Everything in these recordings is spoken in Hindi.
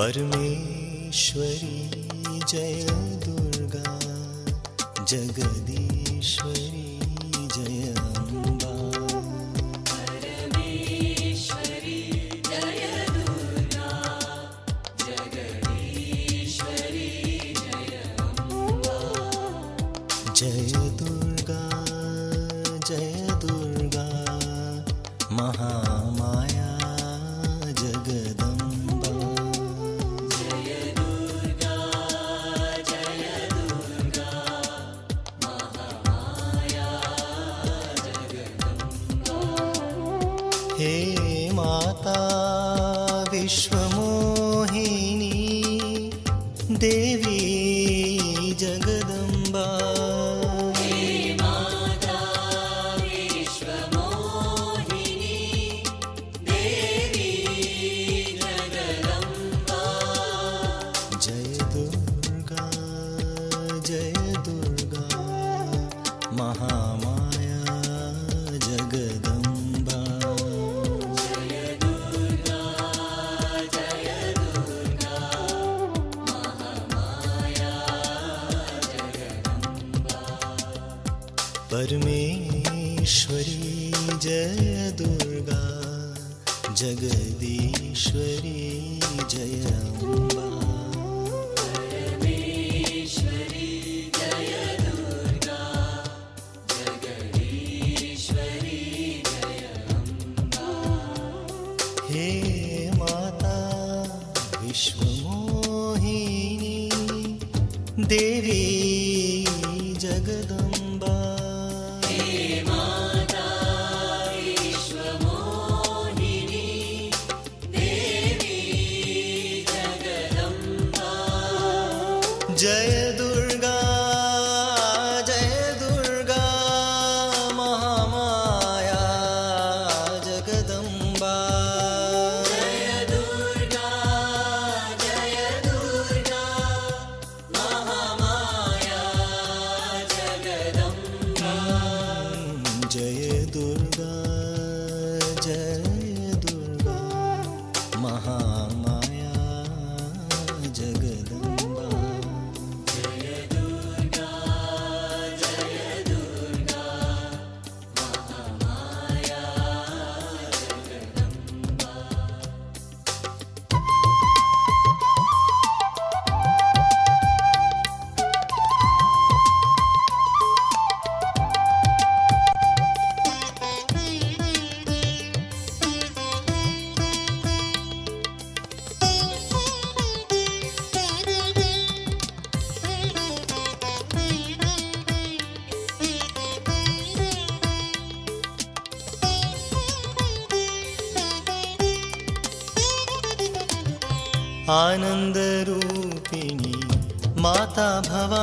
परमेश्वरी जय दुर्गा जगदीश्वरी जय अम्बा परमेश्वरी जय दुर्गा जय दुर्गा महा हे माता विश्व परमेश्वरी जय दुर्गा जगदीश्वरी जय अम्बा ಜಯದು आनन्दरूपिणी माता भवा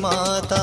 माता